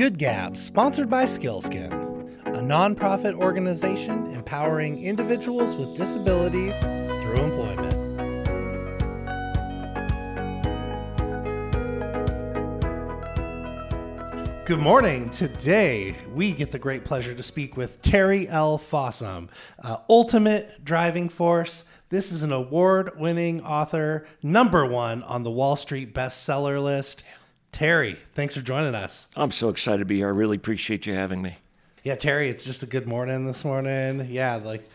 Good Gabs, sponsored by Skils'kin, a nonprofit organization empowering individuals with disabilities through employment. Good morning. Today, we get the great pleasure to speak with Terry L. Fossum, uh, Ultimate Driving Force. This is an award winning author, number one on the Wall Street bestseller list. Terry, thanks for joining us. I'm so excited to be here. I really appreciate you having me. Yeah, Terry, it's just a good morning this morning. Yeah, like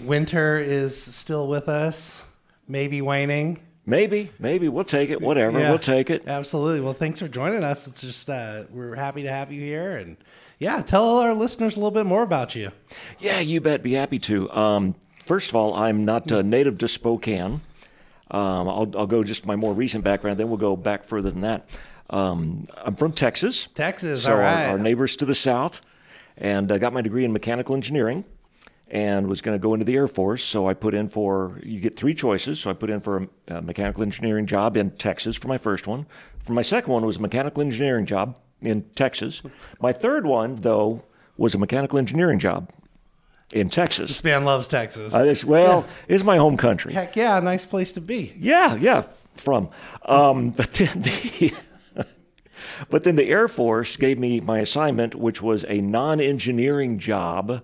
winter is still with us, maybe waning. Maybe, maybe we'll take it. Whatever, Yeah, we'll take it. Absolutely. Well, thanks for joining us. It's just uh, we're happy to have you here, and yeah, tell our listeners a little bit more about you. Yeah, you bet. Be happy to. Um, first of all, I'm not uh, native to Spokane. Um, I'll, I'll go just my more recent background. Then we'll go back further than that. Um, I'm from Texas. Texas, so all our- our, neighbors to the south, and I got my degree in mechanical engineering, and was going to go into the Air Force. So I put in for you get three choices. So I put in for a, a mechanical engineering job in Texas for my first one. For my second one was a mechanical engineering job in Texas. My third one though was a mechanical engineering job in Texas. this man loves Texas. Uh, it's, well, it's my home country. Heck yeah, nice place to be. Yeah, yeah, from. Um, but then the but then the Air Force gave me my assignment, which was a non-engineering job,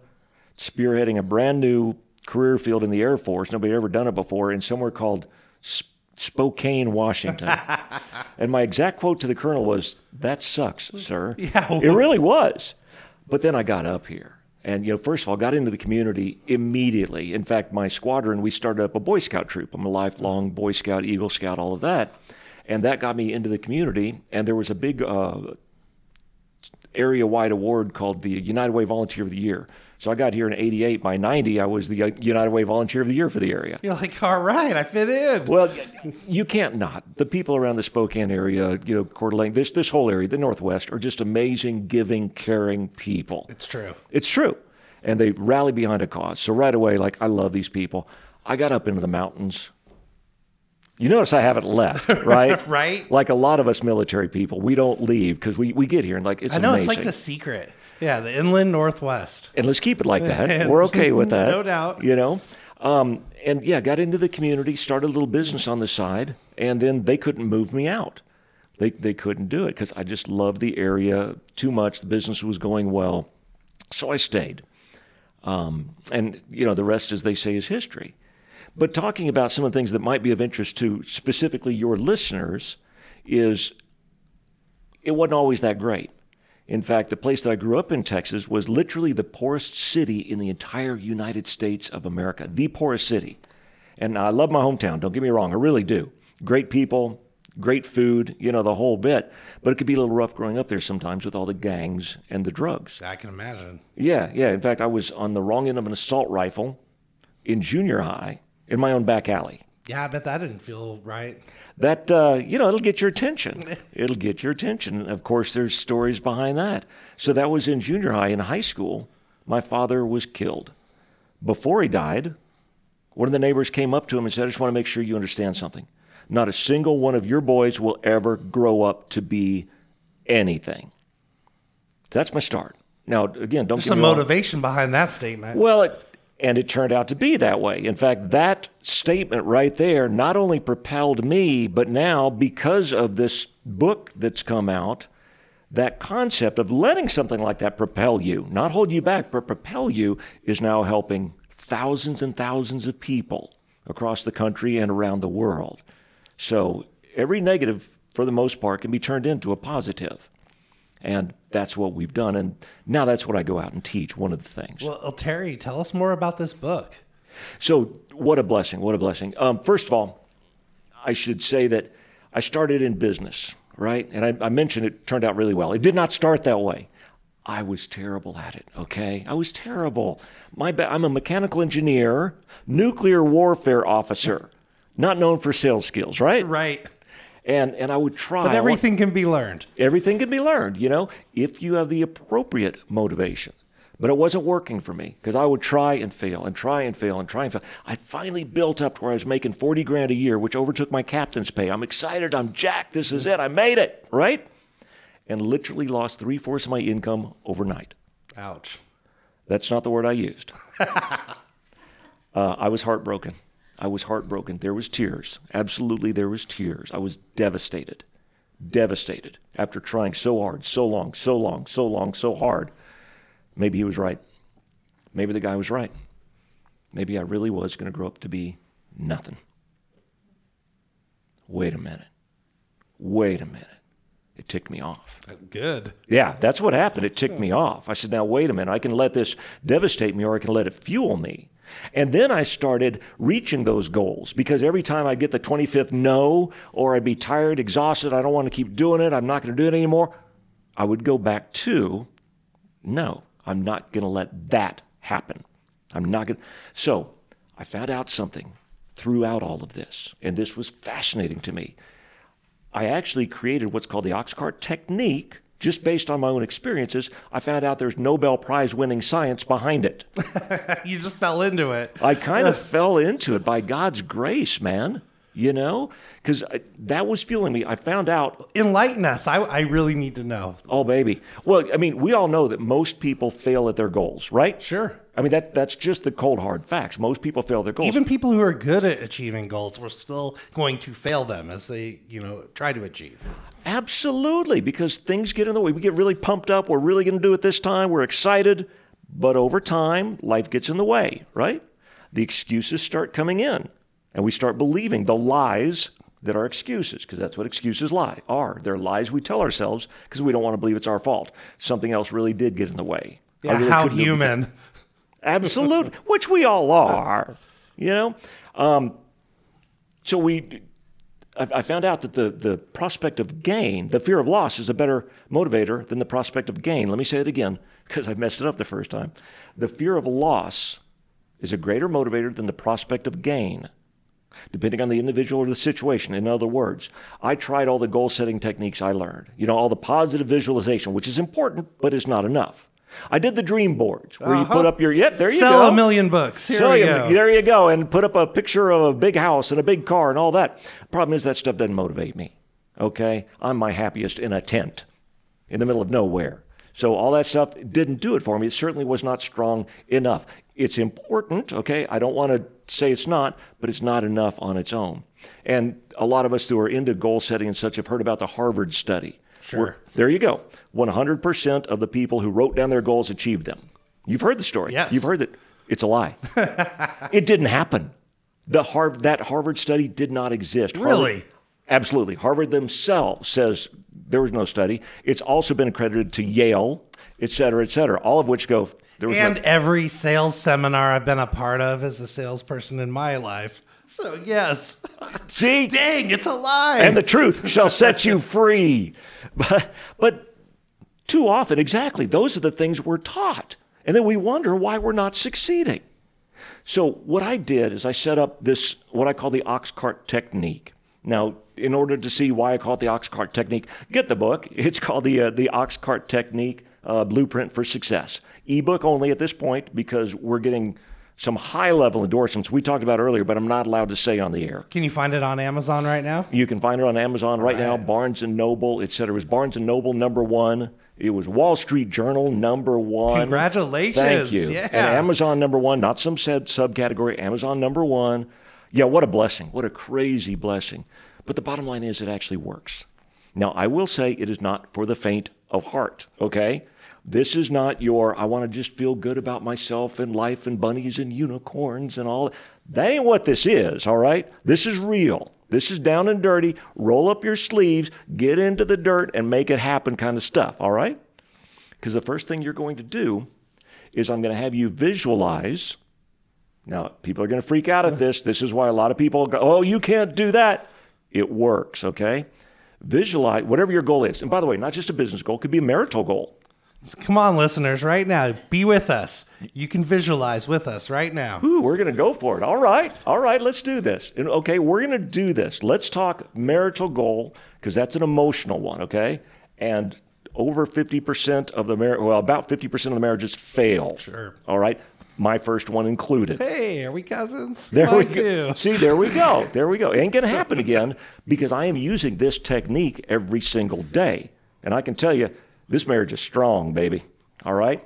spearheading a brand new career field in the Air Force. Nobody had ever done it before, in somewhere called Sp- Spokane, Washington. and my exact quote to the colonel was, "That sucks, mm. sir." Yeah. it really was. But then I got up here. And, you know, first of all, got into the community immediately. In fact, my squadron, we started up a Boy Scout troop. I'm a lifelong Boy Scout, Eagle Scout, all of that. And that got me into the community. And there was a big uh, area wide award called the United Way Volunteer of the Year. So I got here in 88. By 90, I was the uh, United Way Volunteer of the Year for the area. You're like, all right, I fit in. Well, you can't not. The people around the Spokane area, you know, Coeur d'Alene, this this whole area, the Northwest, are just amazing, giving, caring people. It's true. It's true, and they rally behind a cause. So right away, like I love these people. I got up into the mountains. You notice I haven't left, right? Right. Like a lot of us military people, we don't leave because we, we get here and like it's I know amazing. it's like the secret. Yeah, the inland northwest. and let's keep it like that. We're okay with that. No doubt. You know? Um, and yeah, got into the community, started a little business on the side, and then they couldn't move me out. They, they couldn't do it because I just loved the area too much. The business was going well. So I stayed. Um, and, you know, the rest, as they say, is history. But talking about some of the things that might be of interest to specifically your listeners is it wasn't always that great. In fact, the place that I grew up in, Texas, was literally the poorest city in the entire United States of America, the poorest city. And I love my hometown, don't get me wrong, I really do. Great people, great food, you know, the whole bit. But it could be a little rough growing up there sometimes with all the gangs and the drugs. I can imagine. Yeah, yeah. In fact, I was on the wrong end of an assault rifle in junior high in my own back alley. Yeah, I bet that didn't feel right. that uh, you know it'll get your attention it'll get your attention of course there's stories behind that so that was in junior high in high school my father was killed before he died one of the neighbors came up to him and said i just want to make sure you understand something not a single one of your boys will ever grow up to be anything that's my start now again don't There's get some wrong. motivation behind that statement. Well, it, and it turned out to be that way. In fact, that statement right there not only propelled me, but now because of this book that's come out, that concept of letting something like that propel you, not hold you back, but propel you, is now helping thousands and thousands of people across the country and around the world. So every negative, for the most part, can be turned into a positive. And that's what we've done. And now that's what I go out and teach, one of the things. Well, Terry, tell us more about this book. So, what a blessing! What a blessing! Um, first of all, I should say that I started in business, right? And I, I mentioned it turned out really well. It did not start that way. I was terrible at it. Okay, I was terrible. My ba- I'm a mechanical engineer, nuclear warfare officer, not known for sales skills, right? Right. And and I would try. But everything can be learned. Everything can be learned, you know, if you have the appropriate motivation. But it wasn't working for me because I would try and fail and try and fail and try and fail. I finally built up to where I was making 40 grand a year, which overtook my captain's pay. I'm excited. I'm jacked. This is it. I made it, right? and literally lost three fourths of my income overnight. Ouch. That's not the word I used. uh, I was heartbroken. I was heartbroken. There was tears. Absolutely, there was tears. I was devastated, devastated after trying so hard, so long, so long, so long, so hard. Maybe he was right. Maybe the guy was right. Maybe I really was going to grow up to be nothing. Wait a minute. Wait a minute. It ticked me off. Good. Yeah, that's what happened. It ticked me off. I said, now, wait a minute. I can let this devastate me or I can let it fuel me. And then I started reaching those goals because every time I get the 25th no, or I'd be tired, exhausted, I don't want to keep doing it, I'm not going to do it anymore, I would go back to no, I'm not going to let that happen. I'm not going to. So I found out something throughout all of this, and this was fascinating to me. I actually created what's called the Oxcart technique just based on my own experiences. I found out there's Nobel Prize winning science behind it. you just fell into it. I kind of fell into it by God's grace, man. You know, because that was fueling me. I found out. Enlighten us. I, I really need to know. Oh, baby. Well, I mean, we all know that most people fail at their goals, right? Sure. I mean, that that's just the cold hard facts. Most people fail their goals. Even people who are good at achieving goals, we're still going to fail them as they, you know, try to achieve. Absolutely, because things get in the way. We get really pumped up. We're really going to do it this time. We're excited. But over time, life gets in the way, right? The excuses start coming in, and we start believing the lies that are excuses, because that's what excuses lie are. They're lies we tell ourselves because we don't want to believe it's our fault. Something else really did get in the way. Yeah, really how human. Absolutely, which we all are, you know. Um, so we I found out that the, the prospect of gain, the fear of loss, is a better motivator than the prospect of gain. Let me say it again because I messed it up the first time. The fear of loss is a greater motivator than the prospect of gain, depending on the individual or the situation. In other words, I tried all the goal setting techniques I learned, you know, all the positive visualization, which is important, but is not enough. I did the dream boards where you put up your yep. There you Uh-huh. Sell a million books. Here Sell we you- go. There you go, and put up a picture of a big house and a big car and all that. Problem is that stuff doesn't motivate me. Okay, I'm my happiest in a tent, in the middle of nowhere. So all that stuff didn't do it for me. It certainly was not strong enough. It's important, okay? I don't want to say it's not, but it's not enough on its own. And a lot of us who are into goal setting and such have heard about the Harvard study. Sure. Where- there you go. 100% of the people who wrote down their goals achieved them. You've heard the story. Yes. You've heard that. It's a lie. it didn't happen. The Har- that Harvard study did not exist. Harvard- Really? absolutely. Harvard themselves says there was no study. It's also been accredited to Yale, et cetera, et cetera, all of which go, and no. every sales seminar I've been a part of as a salesperson in my life. So, yes. See? Dang, it's a lie. and the truth shall set you free. But, but too often, exactly, those are the things we're taught. And then we wonder why we're not succeeding. So, what I did is I set up this, what I call the ox cart technique. Now, in order to see why I call it the ox cart technique, get the book. It's called the, uh, the ox cart technique uh, blueprint for success. Ebook only at this point because we're getting some high level endorsements we talked about earlier, but I'm not allowed to say on the air. Can you find it on Amazon right now? You can find it on Amazon right, now, Barnes and Noble, et cetera. It was Barnes and Noble number one. It was Wall Street Journal number one. Congratulations. Thank you. Yeah. And Amazon number one, not some sub subcategory. Amazon number one. Yeah, what a blessing. What a crazy blessing. But the bottom line is, it actually works. Now, I will say it is not for the faint of heart. Okay. This is not your, I want to just feel good about myself and life and bunnies and unicorns and all. That ain't what this is, all right? This is real. This is down and dirty. Roll up your sleeves, get into the dirt, and make it happen kind of stuff, all right? Because the first thing you're going to do is I'm going to have you visualize. Now, people are going to freak out at this. This is why a lot of people go, oh, you can't do that. It works, okay? Visualize whatever your goal is. And by the way, not just a business goal, it could be a marital goal. Come on, listeners, right now. Be with us. You can visualize with us right now. Ooh, we're going to go for it. All right. All right, let's do this. And okay, we're going to do this. Let's talk marital goal because that's an emotional one, okay? And over 50% of the mar- well, about 50% of the marriages fail. Sure. All right. My first one included. Hey, are we cousins? There we go. too. See, there we go. There we go. It ain't going to happen again because I am using this technique every single day. And I can tell you, this marriage is strong, baby. All right?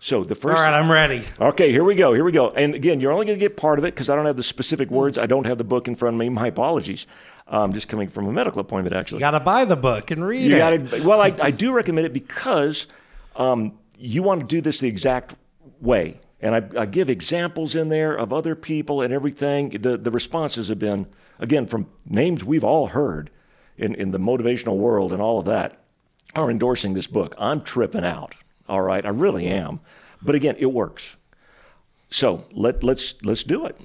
So the first. All right, I'm ready. Okay, here we go. Here we go. And again, you're only going to get part of it because I don't have the specific words. I don't have the book in front of me. My apologies. I'm just coming from a medical appointment, actually. You got to buy the book and read You it. got to. Well, I, I do recommend it because um, you want to do this the exact way, and I, I give examples in there of other people and everything. The the responses have been again from names we've all heard in in the motivational world and all of that are endorsing this book. I'm tripping out. All right, I really am. But again, it works. So let let's let's do it.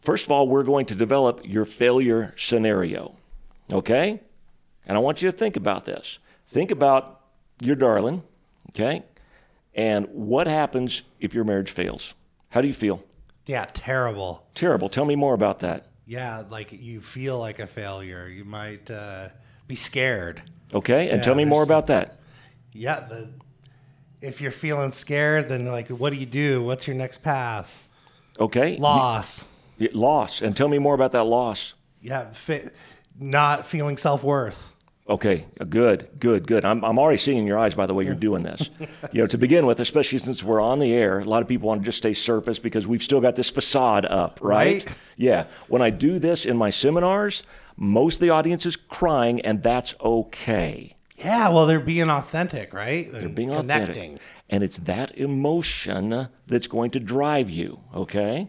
First of all, we're going to develop your failure scenario. Okay? And I want you to think about this. Think about your darling, okay? And what happens if your marriage fails? How do you feel? Yeah, terrible. Terrible. Tell me more about that. Yeah, like you feel like a failure. You might uh, be scared. Okay? And Yeah, tell me more about that. Yeah, the, if you're feeling scared, then like, what do you do? What's your next path? Okay? Loss. Loss. And tell me more about that loss. Yeah, fi- not feeling self worth. Okay, good, good, good. I'm, I'm already seeing in your eyes by the way you're doing this. you know, to begin with, especially since we're on the air, a lot of people want to just stay surface because we've still got this facade up, right? Right. Yeah. When I do this in my seminars, most of the audience is crying, and that's okay. Yeah, well, they're being authentic, right? They're Being connecting. authentic. And it's that emotion that's going to drive you, okay?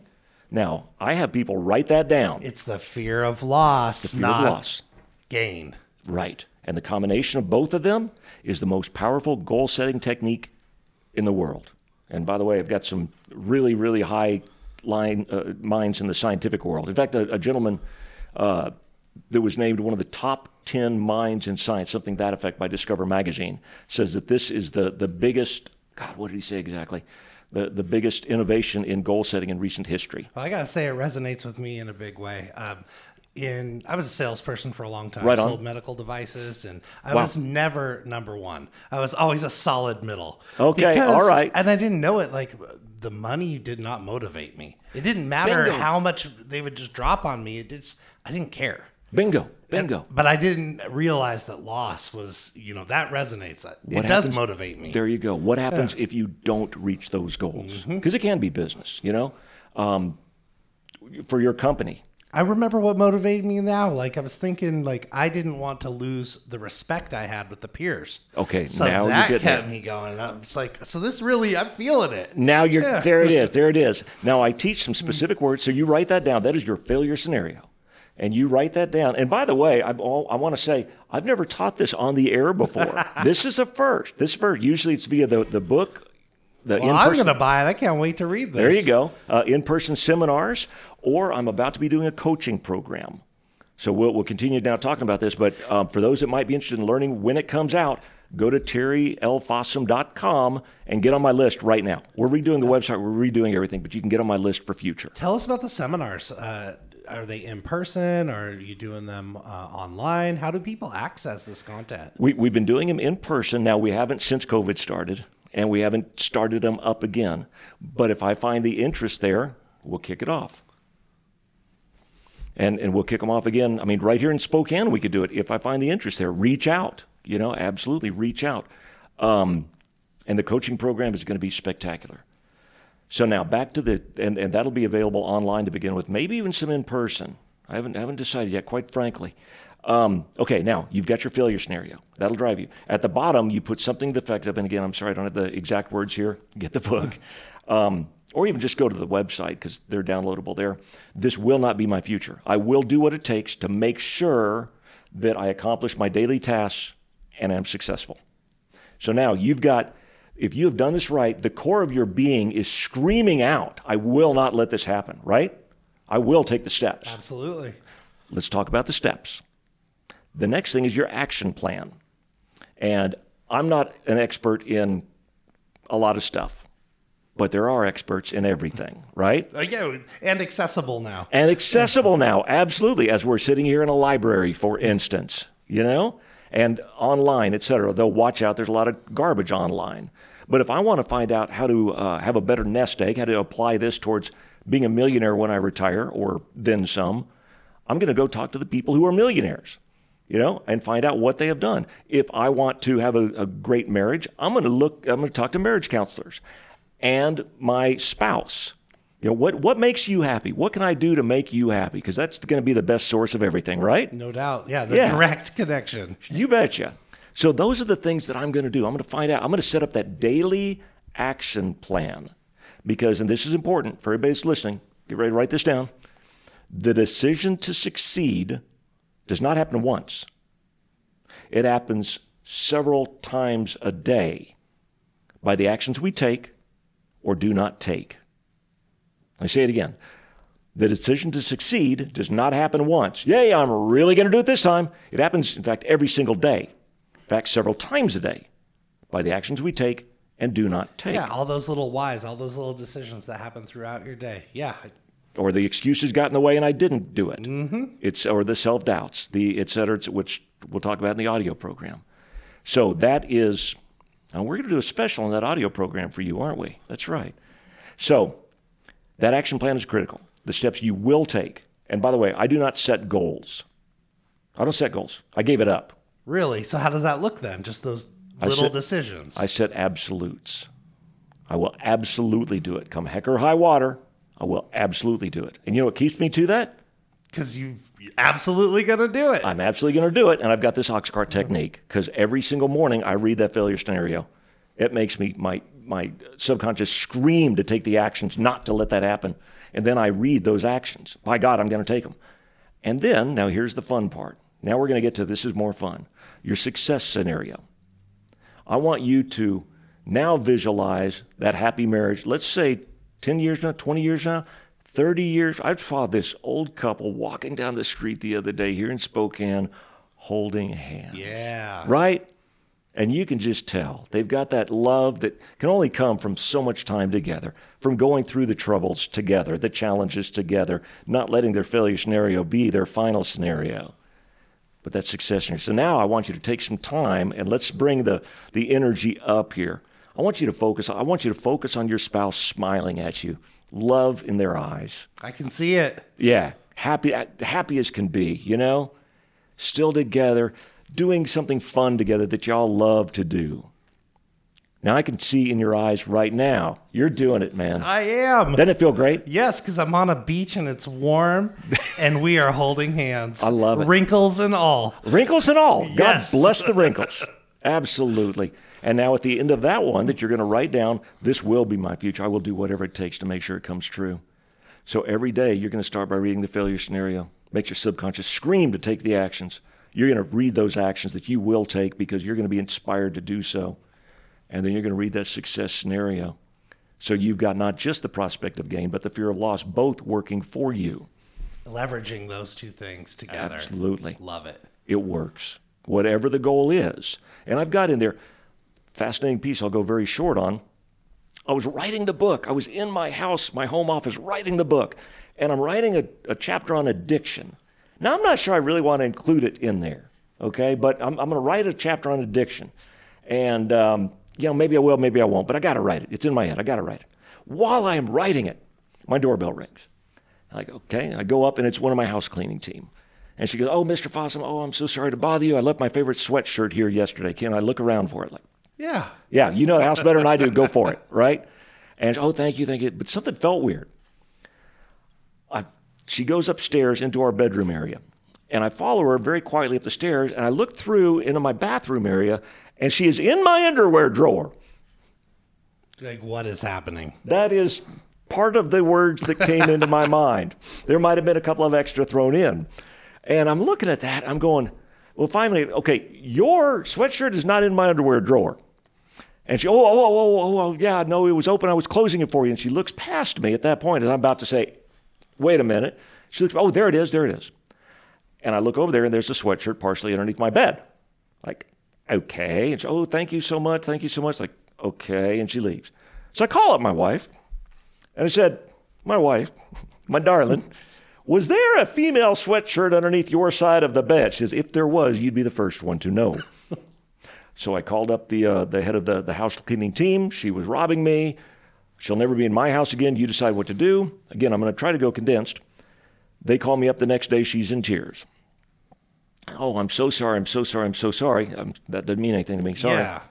Now, I have people write that down. It's the fear of loss, Fear not of loss. gain. Right. And the combination of both of them is the most powerful goal setting technique in the world. And by the way, I've got some really, really high line uh, minds in the scientific world. In fact, a, a gentleman uh, that was named one of the top 10 minds in science, something that effect by Discover Magazine, says that this is the, the biggest, God, what did he say exactly? The, the biggest innovation in goal setting in recent history. Well, I gotta say, it resonates with me in a big way. Um, in I was a salesperson for a long time. Right on. sold medical devices, and I Wow. was never number one. I was always a solid middle. Okay, all right. And I didn't know it. Like the money did not motivate me. It didn't matter Bingo. how much they would just drop on me. It just I didn't care. Bingo, bingo. But I didn't realize that loss was, you know, that resonates. It What does happens- motivate me. There you go. What happens if you don't reach those goals? Mm-hmm. Because it can be business, you know, um, for your company. I remember what motivated me now. Like I was thinking, like I didn't want to lose the respect I had with the peers. Okay, so now you're that kept it. me going. I was like, so this really, I'm feeling it. Now you're Yeah. there. It is. There it is. Now I teach some specific words, so you write that down. That is your failure scenario, and you write that down. And by the way, I, all, I want to say I've never taught this on the air before. this is a first. This first. Usually it's via the the book. The Well, I'm in-person- gonna buy it. I can't wait to read this. There you go. Uh, in person seminars, or I'm about to be doing a coaching program. So we'll, we'll continue now talking about this. But um, for those that might be interested in learning when it comes out, go to terrylfossum.com and get on my list right now. We're redoing the website, we're redoing everything, but you can get on my list for future. Tell us about the seminars. Uh, are they in person? Or are you doing them uh, online? How do people access this content? We, we've been doing them in person. Now, we haven't since COVID started, and we haven't started them up again. But if I find the interest there, we'll kick it off. And, and we'll kick them off again. I mean, right here in Spokane, we could do it. If I find the interest there, reach out. You know, absolutely reach out. Um, and the coaching program is going to be spectacular. So now back to the, and, and that'll be available online to begin with, maybe even some in person. I haven't, haven't decided yet, quite frankly. Um, okay, now you've got your failure scenario. That'll drive you. At the bottom, you put something defective, and again, I'm sorry, I don't have the exact words here. Get the book. Um, or even just go to the website because they're downloadable there. This will not be my future. I will do what it takes to make sure that I accomplish my daily tasks and I'm successful. So now you've got, if you have done this right, the core of your being is screaming out, I will not let this happen, right? I will take the steps. Absolutely. Let's talk about the steps. The next thing is your action plan. And I'm not an expert in a lot of stuff, but there are experts in everything, right? Uh, yeah, and accessible now. And accessible now, absolutely, as we're sitting here in a library, for instance, you know, and online, et cetera. They'll watch out, there's a lot of garbage online. But if I want to find out how to uh, have a better nest egg, how to apply this towards being a millionaire when I retire, or then some, I'm going to go talk to the people who are millionaires. you know, and find out what they have done. If I want to have a, a great marriage, I'm going to look, I'm going to talk to marriage counselors and my spouse. You know, what, what makes you happy? What can I do to make you happy? Because that's going to be the best source of everything, right? No doubt. Yeah, the Yeah. direct connection. You betcha. So those are the things that I'm going to do. I'm going to find out. I'm going to set up that daily action plan because, and this is important for everybody that's listening. Get ready to write this down. The decision to succeed does not happen once. It happens several times a day by the actions we take or do not take. I say it again. The decision to succeed does not happen once. Yay, I'm really going to do it this time. It happens, in fact, every single day. In fact, several times a day by the actions we take and do not take. Yeah, all those little whys, all those little decisions that happen throughout your day. Yeah. Or the excuses got in the way and I didn't do it. Mm-hmm. It's or the self doubts, the et cetera, which we'll talk about in the audio program. So that is, and we're going to do a special on that audio program for you, aren't we? That's right. So that action plan is critical. The steps you will take. And by the way, I do not set goals. I don't set goals. I gave it up. Really? So how does that look then? Just those I little decisions. I set absolutes. I will absolutely do it. Come heck or high water, I will absolutely do it. And you know what keeps me to that? Because you absolutely gonna do it. I'm absolutely going to do it. And I've got this ox cart mm-hmm. technique because every single morning I read that failure scenario. It makes me, my, my subconscious scream to take the actions, not to let that happen. And then I read those actions. By God, I'm going to take them. And then, now here's the fun part. Now we're going to get to this is more fun your success scenario. I want you to now visualize that happy marriage. Let's say 10 years now, 20 years now, 30 years. I saw this old couple walking down the street the other day here in Spokane holding hands. yeah. Right? And you can just tell they've got that love that can only come from so much time together, from going through the troubles together, the challenges together, not letting their failure scenario be their final scenario but that success scenario. So now I want you to take some time and let's bring the, the energy up here. I want you to focus. I want you to focus on your spouse smiling at you, love in their eyes. I can see it. Yeah, happy, happy as can be. You know, still together, doing something fun together that y'all love to do. Now I can see in your eyes right now, you're doing it, man. I am. Doesn't it feel great? Yes, because I'm on a beach and it's warm, and we are holding hands. I love it. Wrinkles and all. Wrinkles and all. God bless the wrinkles. Absolutely. And now at the end of that one that you're going to write down, this will be my future. I will do whatever it takes to make sure it comes true. So every day you're going to start by reading the failure scenario. Makes your subconscious scream to take the actions. You're going to read those actions that you will take because you're going to be inspired to do so. And then you're going to read that success scenario. So you've got not just the prospect of gain, but the fear of loss both working for you. Leveraging those two things together. Absolutely. Love it. it works, whatever the goal is. And I've got in there, fascinating piece I'll go very short on. I was writing the book. I was in my house, my home office, writing the book. And I'm writing a, a chapter on addiction. Now, I'm not sure I really want to include it in there, okay? But I'm, I'm going to write a chapter on addiction. And, um, you know, maybe I will, maybe I won't, but I got to write it. It's in my head. I got to write it. While I am writing it, my doorbell rings. I go, okay. I go up and it's one of my house cleaning team. And she goes, oh, Mr. Fossum, oh, I'm so sorry to bother you. I left my favorite sweatshirt here yesterday. Can I look around for it? Like, Yeah. yeah, you know the house better than I do. Go for it, right? And oh, thank you, thank you. But something felt weird. She goes upstairs into our bedroom area, and I follow her very quietly up the stairs, and I look through into my bathroom area, and she is in my underwear drawer. Like, what is happening? That is part of the words that came into my mind. There might have been a couple of extra thrown in. And I'm looking at that, I'm going, well, finally, okay, your sweatshirt is not in my underwear drawer. And she, oh, oh, oh, oh, oh, yeah, no, it was open. I was closing it for you. And she looks past me at that point as I'm about to say, wait a minute. She looks, oh, there it is, there it is. And I look over there and there's a sweatshirt partially underneath my bed. Like, okay. And she, oh, thank you so much. Thank you so much. Like, okay. And she leaves. So I call up my wife and I said, my wife, my darling, was there a female sweatshirt underneath your side of the bed? She says, if there was, you'd be the first one to know. so I called up the, uh, the head of the, the house cleaning team. She was robbing me. She'll never be in my house again. You decide what to do. Again, I'm going to try to go condensed. They call me up the next day. She's in tears. Oh, I'm so sorry. I'm so sorry. I'm so sorry. Um, that doesn't mean anything to me. Sorry. Yeah.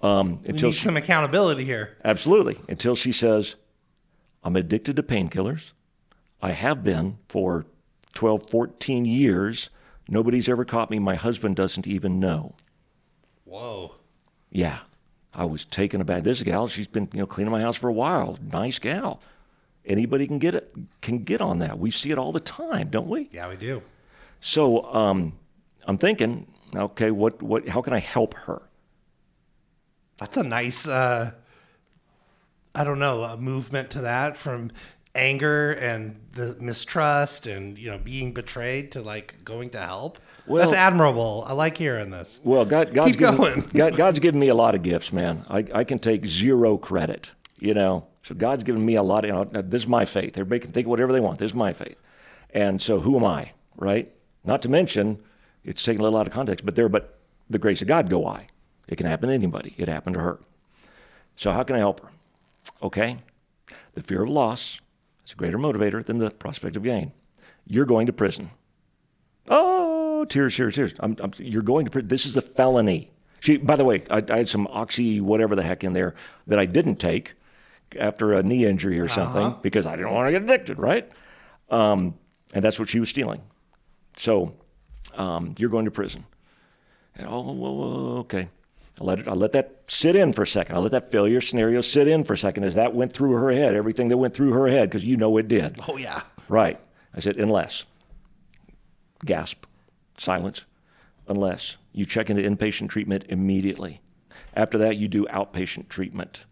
Um, We until need she, some accountability here. absolutely until she says, "I'm addicted to painkillers. I have been for 12, 14 years. Nobody's ever caught me. My husband doesn't even know." Whoa. Yeah, I was taken aback. This gal, she's been you know cleaning my house for a while. Nice gal. Anybody can get it can get on that. We see it all the time, don't we? Yeah, we do. So um, I'm thinking, okay, what what? How can I help her? That's a nice, uh, I don't know, a movement to that from anger and the mistrust and you know being betrayed to like going to help. Well- That's admirable. I like hearing this. Well, God, God's Keep given, going. God, God's given me a lot of gifts, man. I, I can take zero credit, you know. So God's given me a lot. Of, you know, uh, this is my faith. Everybody can think whatever they want. This is my faith, and so who am I, right? Not to mention, it's taken a little out of context, but there, but the grace of God go I. It can happen to anybody. It happened to her. So how can I help her? Okay, the fear of loss is a greater motivator than the prospect of gain. You're going to prison. Oh, tears, tears, tears. I'm, I'm, you're going to prison. This is a felony. She, by the way, I, I had some oxy, whatever the heck, in there that I didn't take after a knee injury or something because I didn't want to get addicted, right? Um, and that's what she was stealing. So um, you're going to prison. And, oh, whoa, whoa, okay. I let it. I let that sit in for a second. I let that failure scenario sit in for a second as that went through her head. Everything that went through her head, because you know it did. Oh yeah. Right. I said, unless. Gasp. Silence. Unless you check into inpatient treatment immediately. After that, you do outpatient treatment.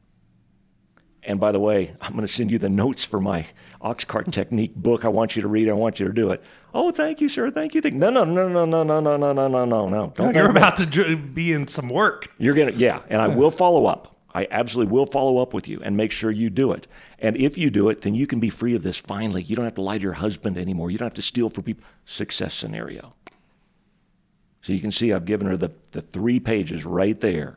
And by the way, I'm going to send you the notes for my Oxcart technique book. I want you to read. it. I want you to do it. Oh, thank you, sir. Thank you. Thank no, no, no, no, no, no, no, no, no, no, no, no. Don't You're me. about to be in some work. You're gonna, yeah, and I will follow up. I absolutely will follow up with you and make sure you do it. And if you do it, then you can be free of this finally. You don't have to lie to your husband anymore. You don't have to steal from people. Success scenario. So you can see I've given her the, the three pages right there,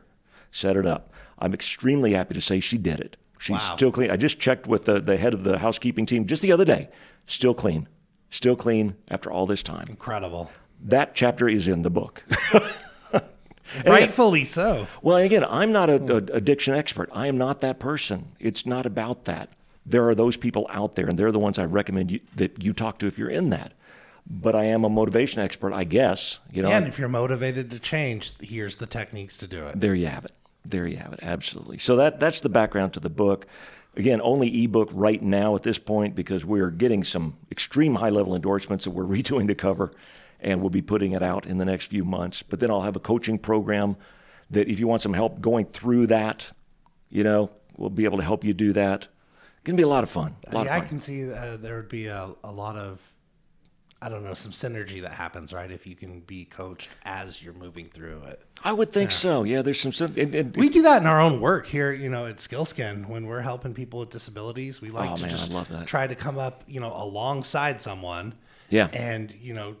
set it up. I'm extremely happy to say she did it. She's Wow. still clean. I just checked with the, the head of the housekeeping team just the other day. Still clean. Still clean after all this time. Incredible. That chapter is in the book. Rightfully so. Well, again, I'm not a, a addiction expert. I am not that person. It's not about that. There are those people out there, and they're the ones I recommend you, that you talk to if you're in that. But I am a motivation expert, I guess. You know, And if you're motivated to change, here's the techniques to do it. there you have it. There you have it. Absolutely. So that that's the background to the book. Again, only ebook right now at this point because we're getting some extreme high level endorsements that we're redoing the cover and we'll be putting it out in the next few months. But then I'll have a coaching program that if you want some help going through that, you know, we'll be able to help you do that. It's going to be a lot of fun. Lot Yeah, I of fun. can see uh, there would be a, a lot of, I don't know, some synergy that happens, right? If you can be coached as you're moving through it. I would think so. Yeah, there's some. And, and, We do that in our own work here, you know, at Skils'kin when we're helping people with disabilities. We like Oh, to man, just love that. try to come up, you know, alongside someone. Yeah. And, you know,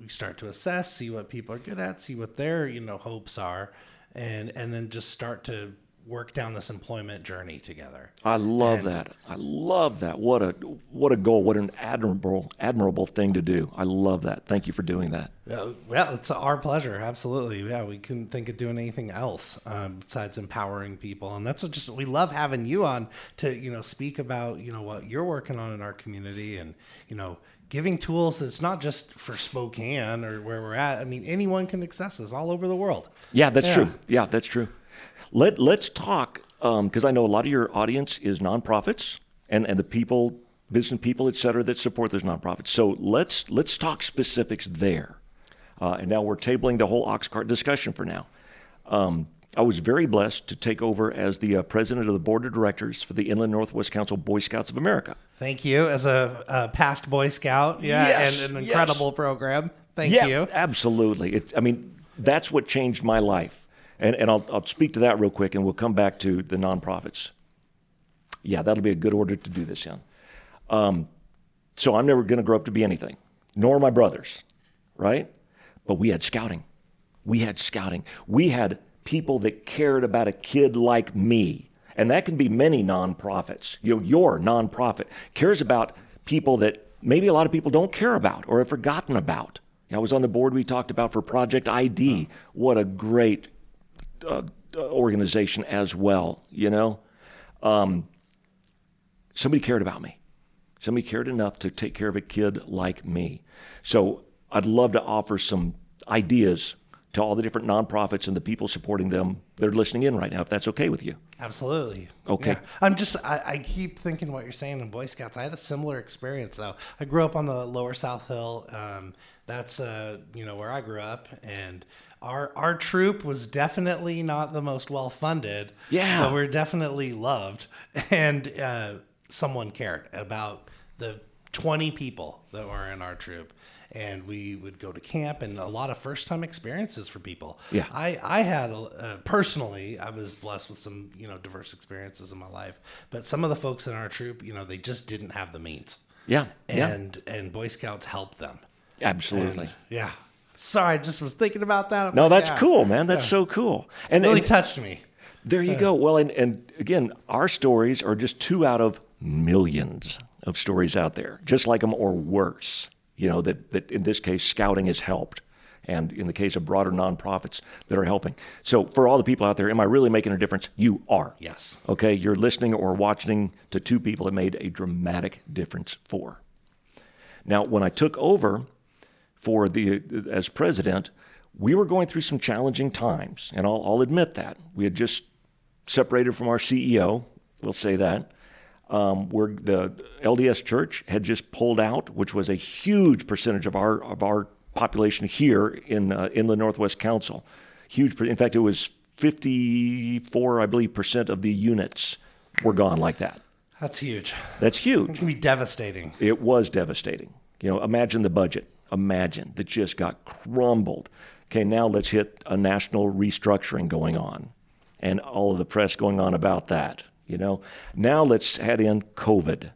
we start to assess, see what people are good at, see what their, you know, hopes are, and and then just start to work down this employment journey together. I love that. I love that. What a what a goal. What an admirable admirable thing to do. I love that. Thank you for doing that. Well, well, it's our pleasure. Absolutely. Yeah, we couldn't think of doing anything else um, besides empowering people, and that's what just we love having you on to you know speak about you know what you're working on in our community, and you know giving tools that's not just for Spokane or where we're at. I mean, anyone can access this all over the world. Yeah, that's Yeah. true. Yeah, that's true. Let Let's talk because I know a lot of your audience is nonprofits and and the people, business people, et cetera, that support those nonprofits. So let's let's talk specifics there. Uh, and now we're tabling the whole Oxcart discussion for now. Um, I was very blessed to take over as the uh, president of the board of directors for the Inland Northwest Council Boy Scouts of America. Thank you, as a, a past Boy Scout, yeah, Yes, and an yes. incredible program. Thank yeah, you. absolutely. It's, I mean, that's what changed my life. And, and I'll, I'll speak to that real quick, and we'll come back to the nonprofits. Yeah, that'll be a good order to do this in. Um, so I'm never going to grow up to be anything, nor my brothers, right? But we had scouting. We had scouting. We had people that cared about a kid like me. And that can be many nonprofits. You know, your nonprofit cares about people that maybe a lot of people don't care about or have forgotten about. I was on the board we talked about for Project ID. What a great uh, organization as well, you know? Um, somebody cared about me. Somebody cared enough to take care of a kid like me. So I'd love to offer some ideas to all the different nonprofits and the people supporting them that are listening in right now, if that's okay with you. Absolutely. Okay. Yeah. I'm just, I, I keep thinking what you're saying in Boy Scouts. I had a similar experience though. I grew up on the lower South Hill. Um, that's, uh, you know, where I grew up. And our, our troop was definitely not the most well funded. Yeah. But we're definitely loved. And uh, someone cared about the 20 people that were in our troop and we would go to camp and a lot of first time experiences for people. Yeah. I, I had uh, personally, I was blessed with some, you know, diverse experiences in my life, but some of the folks in our troop, you know, they just didn't have the means. Yeah. And, and Boy Scouts helped them. Absolutely. And, yeah. Sorry, I just was thinking about that. I'm no, like, that's yeah. cool, man. That's so cool. And, it Really and touched me. there you go. Well, and, and again, our stories are just two out of millions of stories out there, just like them or worse. You know, that, that in this case, scouting has helped. And in the case of broader nonprofits that are helping. So, for all the people out there, am I really making a difference? You are. Yes. Okay, you're listening or watching to two people that made a dramatic difference for. Now, when I took over for the as president, we were going through some challenging times, and I'll, I'll admit that we had just separated from our CEO. We'll say that. Um, where the LDS Church had just pulled out, which was a huge percentage of our of our population here in uh, Inland Northwest Council. Huge. In fact, it was 54, I believe, percent of the units were gone like that. That's huge. That's huge. It can be devastating. It was devastating. You know, imagine the budget. Imagine that just got crumbled. Okay, now let's hit a national restructuring going on and all of the press going on about that. You know, now let's add in COVID.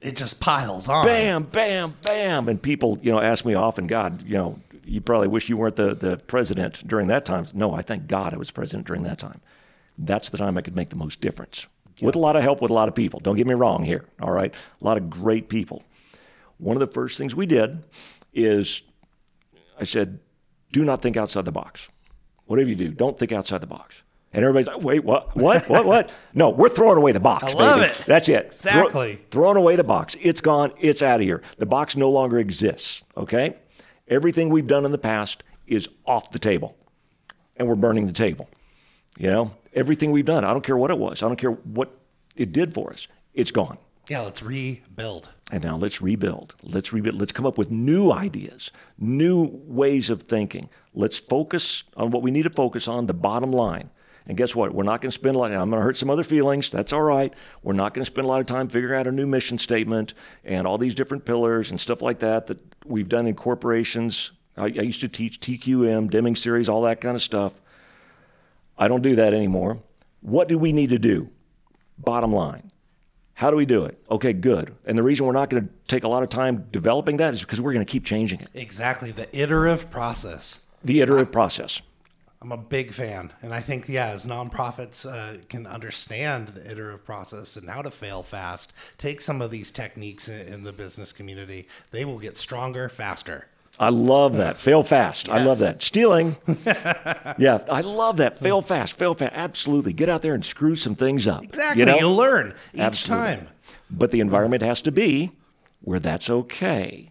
It just piles on. Bam, bam, bam. And people, you know, ask me often, God, you know, you probably wish you weren't the, the president during that time. No, I thank God I was president during that time. That's the time I could make the most difference. With a lot of help with a lot of people. Don't get me wrong here. All right. A lot of great people. One of the first things we did is I said, do not think outside the box. Whatever you do, don't think outside the box. And everybody's like, wait, what? What? What? What? No, we're throwing away the box. I love baby. it. That's it. Throw- Exactly. throwing away the box. It's gone. It's out of here. The box no longer exists. Okay? Everything we've done in the past is off the table. And we're burning the table. You know? Everything we've done. I don't care what it was. I don't care what it did for us. It's gone. Yeah, let's rebuild. And now let's rebuild. Let's rebuild. Let's come up with new ideas, new ways of thinking. Let's focus on what we need to focus on, the bottom line. And guess what? We're not going to spend a lot. I'm going to hurt some other feelings. That's all right. We're not going to spend a lot of time figuring out a new mission statement and all these different pillars and stuff like that that we've done in corporations. I, I used to teach TQM, Deming series, all that kind of stuff. I don't do that anymore. What do we need to do? Bottom line. How do we do it? Okay, good. And the reason we're not going to take a lot of time developing that is because we're going to keep changing it. Exactly. The iterative process. The iterative process. I'm a big fan, and I think yeah, as nonprofits uh, can understand the iterative process and how to fail fast, take some of these techniques in, in the business community, they will get stronger faster. I love that. Fail fast. I love that. Stealing. yeah, I love that. Fail fast. Fail fast. Absolutely. Get out there and screw some things up. Exactly. You know? will learn each Absolutely. time. But the environment has to be where that's okay.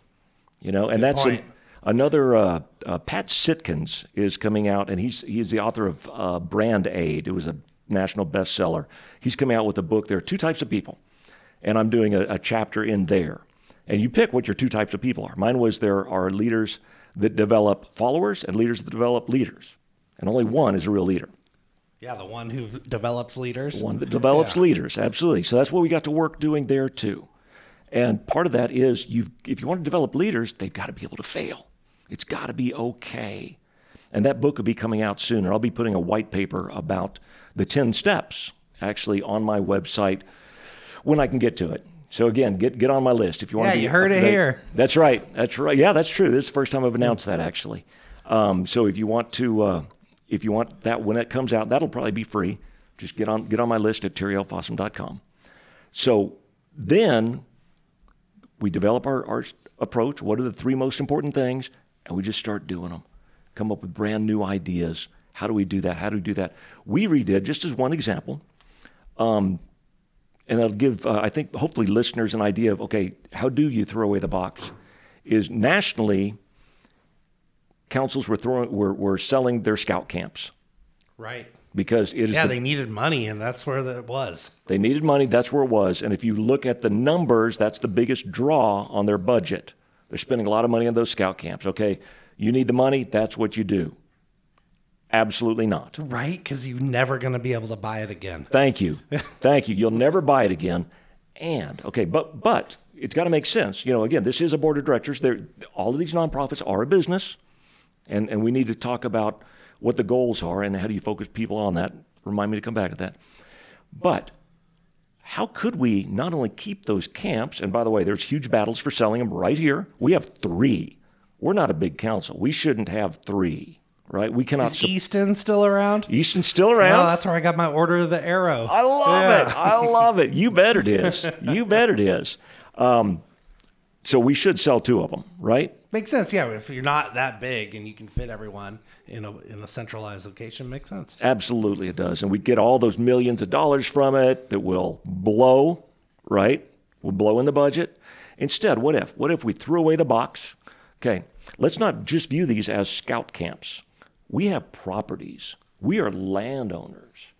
You know, and that's a- another. Uh, uh, Pat Sitkins is coming out, and he's he's the author of uh, Brand Aid. It was a national bestseller. He's coming out with a book. There are two types of people, and I'm doing a, a chapter in there. And you pick what your two types of people are. Mine was there are leaders that develop followers and leaders that develop leaders, and only one is a real leader. Yeah, the one who develops leaders. One that develops Yeah. leaders, absolutely. So that's what we got to work doing there too. And part of that is you if you want to develop leaders, they've got to be able to fail. It's got to be okay. And that book will be coming out soon. And I'll be putting a white paper about the 10 steps actually on my website when I can get to it. So again, get get on my list if you want Yeah, to be you heard it date. here. That's right. That's right. Yeah, that's true. This is the first time I've announced that actually. Um, so if you want to, uh, if you want that when it comes out, that'll probably be free. Just get on get on my list at terrylfossum.com. So then we develop our, our approach. What are the three most important things? And we just start doing them. Come up with brand new ideas. How do we do that? How do we do that? We redid, just as one example, um, and I'll give, uh, I think, hopefully listeners an idea of okay, how do you throw away the box? Is nationally, councils were throwing were, were selling their scout camps Right. because it is Yeah, the- they needed money, and that's where it was. they needed money. That's where it was. And if you look at the numbers, that's the biggest draw on their budget. They're spending a lot of money on those scout camps. Okay, you need the money. That's what you do. Absolutely not. Right? Because you're never going to be able to buy it again. Thank you. Thank you. You'll never buy it again. And okay, but but it's got to make sense. You know, again, this is a board of directors. They're, all of these nonprofits are a business, and and we need to talk about what the goals are and how do you focus people on that. Remind me to come back to that. But how could we not only keep those camps? And by the way, there's huge battles for selling them right here. We have three. We're not a big council. We shouldn't have three, right? We cannot. Is Easton still around? Easton's still around. Oh, that's where I got my order of the arrow. I love Yeah. it. I love it. You bet it is. You bet it is. Um, so we should sell two of them, right? Makes sense. Yeah, if you're not that big and you can fit everyone in a in a centralized location, makes sense. Absolutely, it does. And we get all those millions of dollars from it that will blow, right? Will blow in the budget. Instead, what if? What if we threw away the box? Okay, let's not just view these as scout camps. We have properties. We are landowners.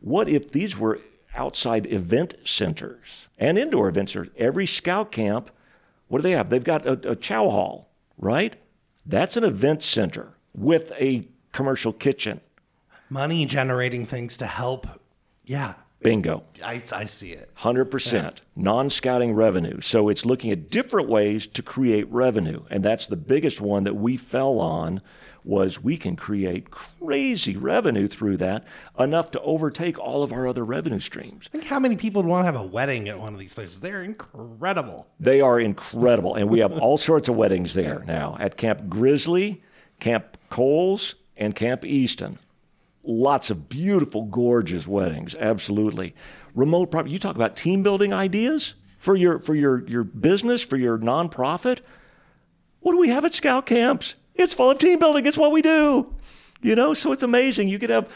What if these were outside event centers and indoor event centers? Every scout camp, what do they have? They've got a, a chow hall, right? That's an event center with a commercial kitchen. Money generating things to help. Yeah, Bingo. I, I see it. 100% non scouting revenue. So it's looking at different ways to create revenue. And that's the biggest one that we fell on was we can create crazy revenue through that, enough to overtake all of our other revenue streams. Think how many people would want to have a wedding at one of these places? They're incredible. They are incredible. And we have all sorts of weddings there now at Camp Grizzly, Camp Cowles, and Camp Easton. Lots of beautiful, gorgeous weddings. Absolutely. Remote property. You talk about team building ideas for your for your your business, for your nonprofit. What do we have at scout camps? It's full of team building. It's what we do. You know, so it's amazing. You could have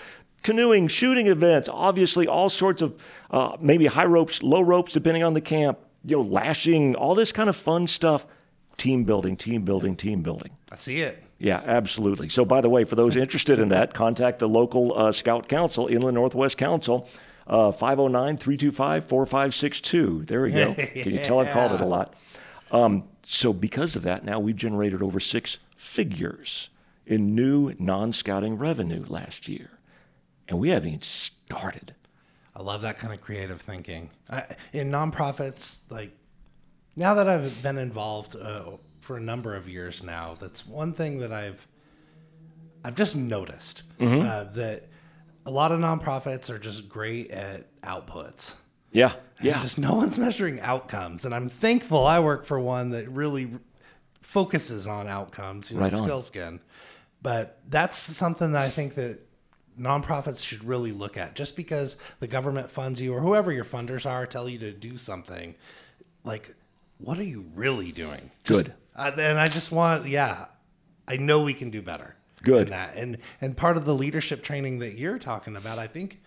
canoeing, shooting events, obviously all sorts of uh, maybe high ropes, low ropes, depending on the camp. You know, lashing, all this kind of fun stuff. Team building, team building, team building. I see it. Yeah, absolutely. So, by the way, for those interested in that, contact the local uh, Scout Council, Inland Northwest Council, uh, 509 325 4562. There we go. Can you tell I've called it a lot? Um, so, because of that, now we've generated over six figures in new non scouting revenue last year. And we haven't even started. I love that kind of creative thinking. I, in nonprofits, like now that I've been involved uh, for a number of years now, that's one thing that I've I've just noticed uh, that a lot of nonprofits are just great at outputs. Yeah. And Yeah. just no one's measuring outcomes, and I'm thankful I work for one that really focuses on outcomes. You know, Right on. Skils'kin, but that's something that I think that nonprofits should really look at. Just because the government funds you or whoever your funders are tell you to do something, like what are you really doing? Just- Good. uh, and I just want, yeah, I know we can do better. Good. that, and and part of the leadership training that you're talking about, I think.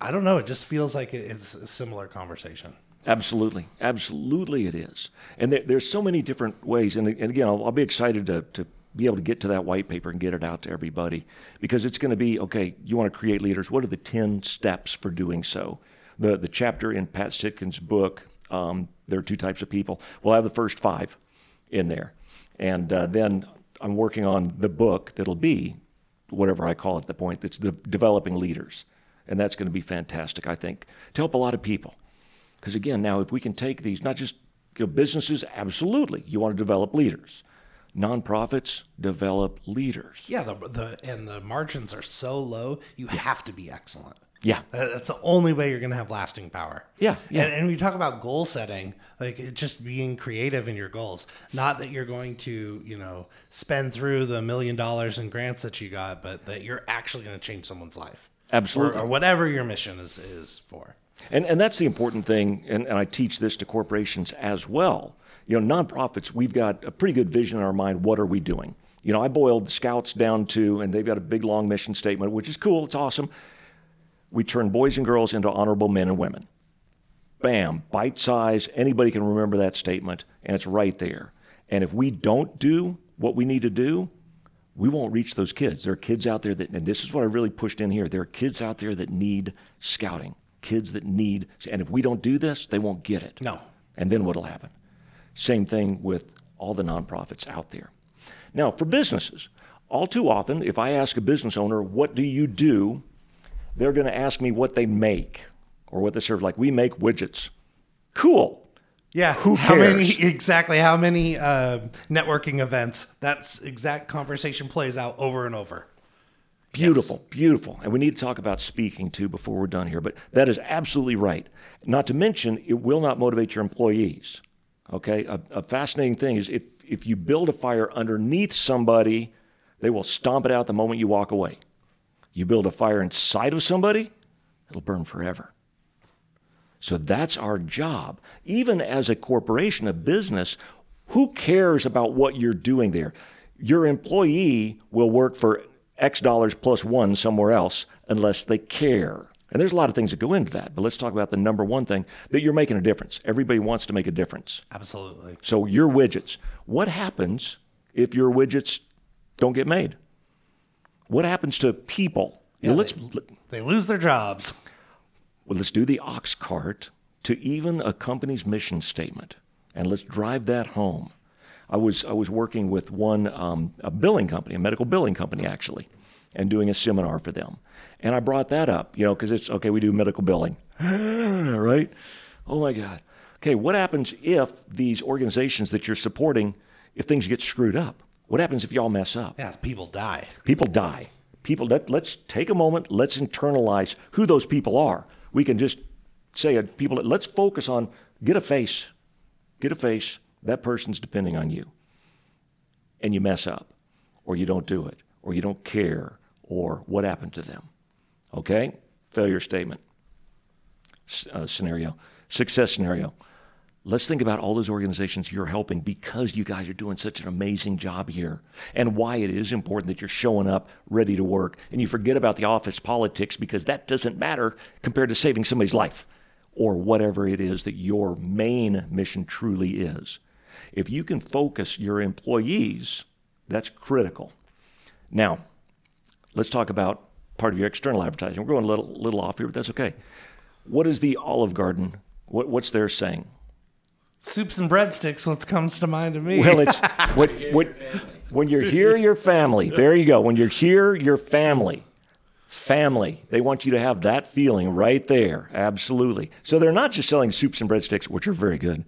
I don't know. It just feels like it's a similar conversation. Absolutely, absolutely, it is. And there, there's so many different ways. And, and again, I'll, I'll be excited to, to be able to get to that white paper and get it out to everybody because it's going to be okay. You want to create leaders. What are the ten steps for doing so? The the chapter in Pat Sitkin's book. Um, there are two types of people. We'll have the first five in there, and uh, then I'm working on the book that'll be whatever I call it. The point that's the developing leaders, and that's going to be fantastic. I think to help a lot of people. Because again, now if we can take these, not just you know, businesses, absolutely, you want to develop leaders. Nonprofits develop leaders. Yeah, the the and the margins are so low. You have to be excellent. Yeah, Uh, That's the only way you're going to have lasting power. Yeah, yeah. And, and you talk about goal setting, like just being creative in your goals, not that you're going to, you know, spend through the million dollars in grants that you got, but that you're actually going to change someone's life. Absolutely. Or, or whatever your mission is, is for. And and that's the important thing. And, and I teach this to corporations as well. you know, nonprofits, we've got a pretty good vision in our mind. What are we doing? You know, I boiled the scouts down to, and they've got a big long mission statement, which is cool. It's awesome. We turn boys and girls into honorable men and women. Bam, bite size. Anybody can remember that statement, and it's right there. And if we don't do what we need to do, we won't reach those kids. There are kids out there that, and this is what I really pushed in here. There are kids out there that need scouting, kids that need, and if we don't do this, they won't get it. No. And then what'll happen? Same thing with all the nonprofits out there. Now, for businesses, all too often, if I ask a business owner, what do you do? They're going to ask me what they make or what they serve. Like, we make widgets. Cool. Yeah. Who How many cares? exactly? How many uh, networking events? That's exact conversation plays out over and over. Beautiful, beautiful. And we need to talk about speaking too before we're done here. But that is absolutely right. Not to mention, it will not motivate your employees. Okay? A, a fascinating thing is if, if you build a fire underneath somebody, they will stomp it out the moment you walk away. You build a fire inside of somebody, it'll burn forever. So that's our job. Even as a corporation, a business, who cares about what you're doing there? Your employee will work for X dollars plus one somewhere else unless they care. And there's a lot of things that go into that, but let's talk about the number one thing that you're making a difference. Everybody wants to make a difference. Absolutely. So your widgets. What happens if your widgets don't get made? What happens to people? Yeah, let's They lose their jobs. well, let's do the ox cart to even a company's mission statement, and let's drive that home. I was I was working with one um, a billing company, a medical billing company actually, and doing a seminar for them, and I brought that up, you know, because it's okay. We do medical billing, right? Oh my God. Okay, what happens if these organizations that you're supporting, if things get screwed up? What happens if y'all mess up? Yeah, people die. People die. People, let, let's take a moment, let's internalize who those people are. We can just say, uh, people, let's focus on get a face, get a face. That person's depending on you. And you mess up, or you don't do it, or you don't care, or what happened to them. Okay? Failure statement uh, scenario, success scenario. Let's think about all those organizations you're helping because you guys are doing such an amazing job here and why it is important that you're showing up ready to work and you forget about the office politics because that doesn't matter compared to saving somebody's life or whatever it is that your main mission truly is. If you can focus your employees, that's critical. Now, let's talk about part of your external advertising. We're going a little, little off here, but that's okay. What is the Olive Garden? What, what's their saying? Soups and breadsticks. What comes to mind to me? Well, it's when, when, when you're here, you're family. There you go. When you're here, you're family. Family. They want you to have that feeling right there. Absolutely. So they're not just selling soups and breadsticks, which are very good,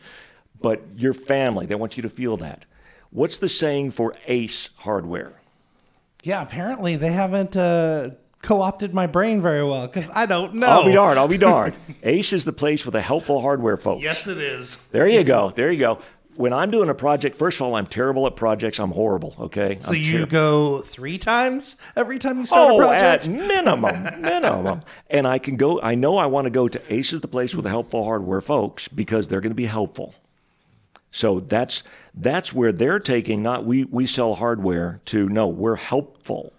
but you're family. They want you to feel that. What's the saying for Ace Hardware? yeah, apparently they haven't uh, co-opted my brain very well because I don't know. I'll be darned. I'll be darned. Ace is the place with the helpful hardware folks. Yes, it is. There you go. There you go. When I'm doing a project, first of all, I'm terrible at projects. I'm horrible. Okay. So you go three times every time you start a Oh, project. at minimum, minimum. And I can go. I know I want to go to Ace is the place with the helpful hardware folks because they're going to be helpful. So that's that's where they're taking not we we sell hardware to no we're helpful.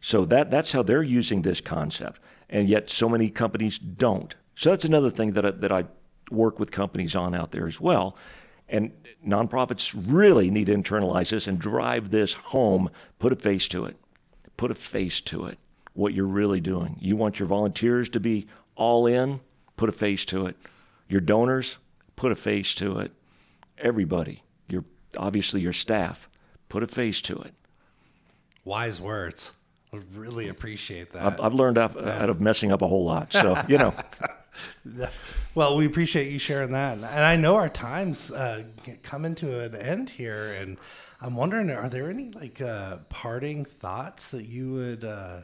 So that that's how they're using this concept, and yet so many companies don't. So that's another thing that I, that I work with companies on out there as well. And nonprofits really need to internalize this and drive this home. Put a face to it. Put a face to it. What you're really doing. You want your volunteers to be all in. Put a face to it. Your donors. Put a face to it. Everybody. Your obviously your staff. Put a face to it. Wise words. I really appreciate that. I've, I've learned out, out of messing up a whole lot. So you know. Well, we appreciate you sharing that, and I know our times uh, coming to an end here, and I'm wondering, are there any like uh, parting thoughts that you would uh,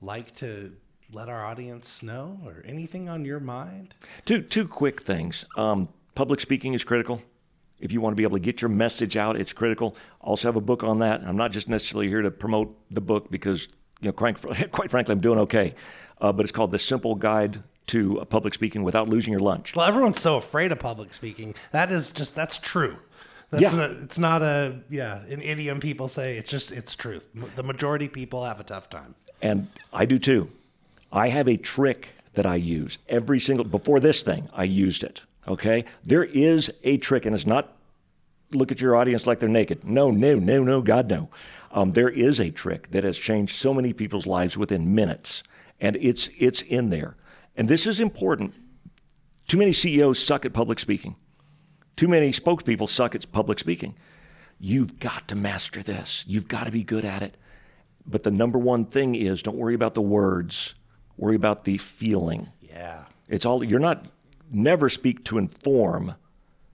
like to let our audience know, or anything on your mind? Two two quick things. Um, public speaking is critical. If you want to be able to get your message out, it's critical. Also have a book on that. I'm not just necessarily here to promote the book because you know, quite, quite frankly, I'm doing okay. Uh, but it's called The Simple Guide to public speaking without losing your lunch. Well, everyone's so afraid of public speaking. That is just that's true. That's Yeah. it's not a yeah an idiom people say. It's just it's truth. The majority of people have a tough time. And I do too. I have a trick that I use every single before this thing. I used it. Okay, there is a trick, and it's not look at your audience like they're naked. No, no, no, no, God no. Um, there is a trick that has changed so many people's lives within minutes, and it's it's in there. And this is important. Too many CEOs suck at public speaking. Too many spokespeople suck at public speaking. You've got to master this. You've got to be good at it. But the number one thing is don't worry about the words, worry about the feeling. Yeah. It's all you're not never speak to inform,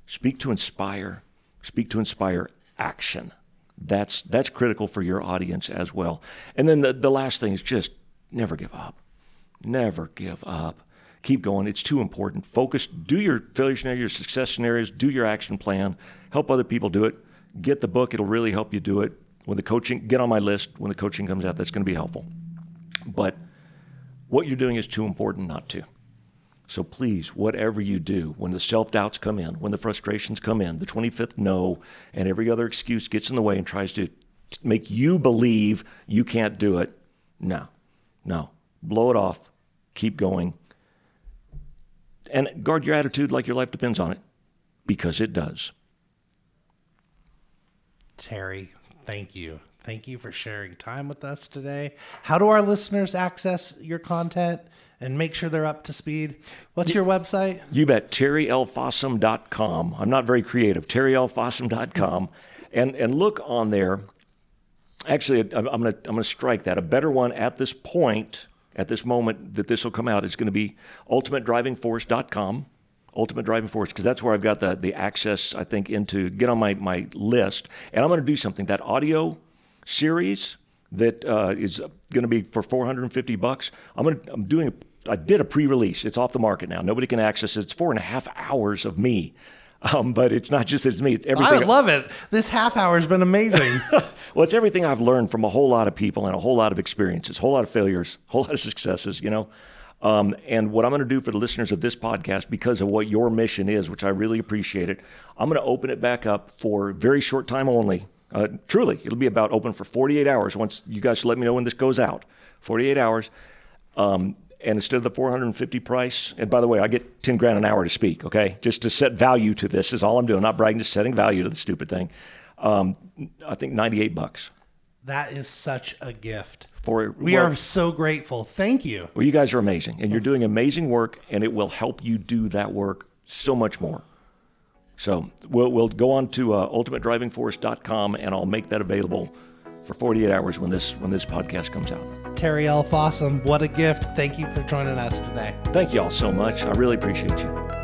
speak to inspire, speak to inspire action. That's that's critical for your audience as well. And then the, the last thing is just never give up. Never give up. Keep going. It's too important. Focus. Do your failure scenario, your success scenarios. Do your action plan. Help other people do it. Get the book. It'll really help you do it. When the coaching, get on my list. When the coaching comes out, that's going to be helpful. But what you're doing is too important not to. So please, whatever you do, when the self doubts come in, when the frustrations come in, the 25th no, and every other excuse gets in the way and tries to make you believe you can't do it, no, no. Blow it off. Keep going. And guard your attitude like your life depends on it, because it does. Terry, thank you. Thank you for sharing time with us today. How do our listeners access your content and make sure they're up to speed? What's your website? You bet. TerryLFossum.com. I'm not very creative. TerryLFossum.com. And, and look on there. Actually, I'm going to I'm going to strike that. A better one at this point, at this moment that this will come out, is going to be UltimateDrivingForce.com. Ultimate Driving Force, because that's where I've got the, the access, I think, into get on my, my list. And I'm going to do something. That audio series that uh, is going to be for 450 bucks. I'm going to, I'm doing a, I did a pre-release. It's off the market now. Nobody can access it. It's four and a half hours of me. Um, but it's not just that it's me. It's everything. I love it. This half hour has been amazing. Well, it's everything I've learned from a whole lot of people and a whole lot of experiences, a whole lot of failures, a whole lot of successes, you know. Um, and what I'm going to do for the listeners of this podcast, because of what your mission is, which I really appreciate it, I'm going to open it back up for a very short time only. Uh, truly, it'll be about open for 48 hours once you guys let me know when this goes out. 48 hours. Um, and instead of the 450 price, and by the way, I get 10 grand an hour to speak, okay? Just to set value to this is all I'm doing. Not bragging, just setting value to the stupid thing. Um, I think 98 bucks that is such a gift. for We are so grateful. Thank you. Well, you guys are amazing, and you're doing amazing work, and it will help you do that work so much more. So we'll, we'll go on to uh, ultimatedrivingforce.com, and I'll make that available for 48 hours when this when this podcast comes out. Terry L. Fossum, what a gift. Thank you for joining us today. Thank you all so much. I really appreciate you.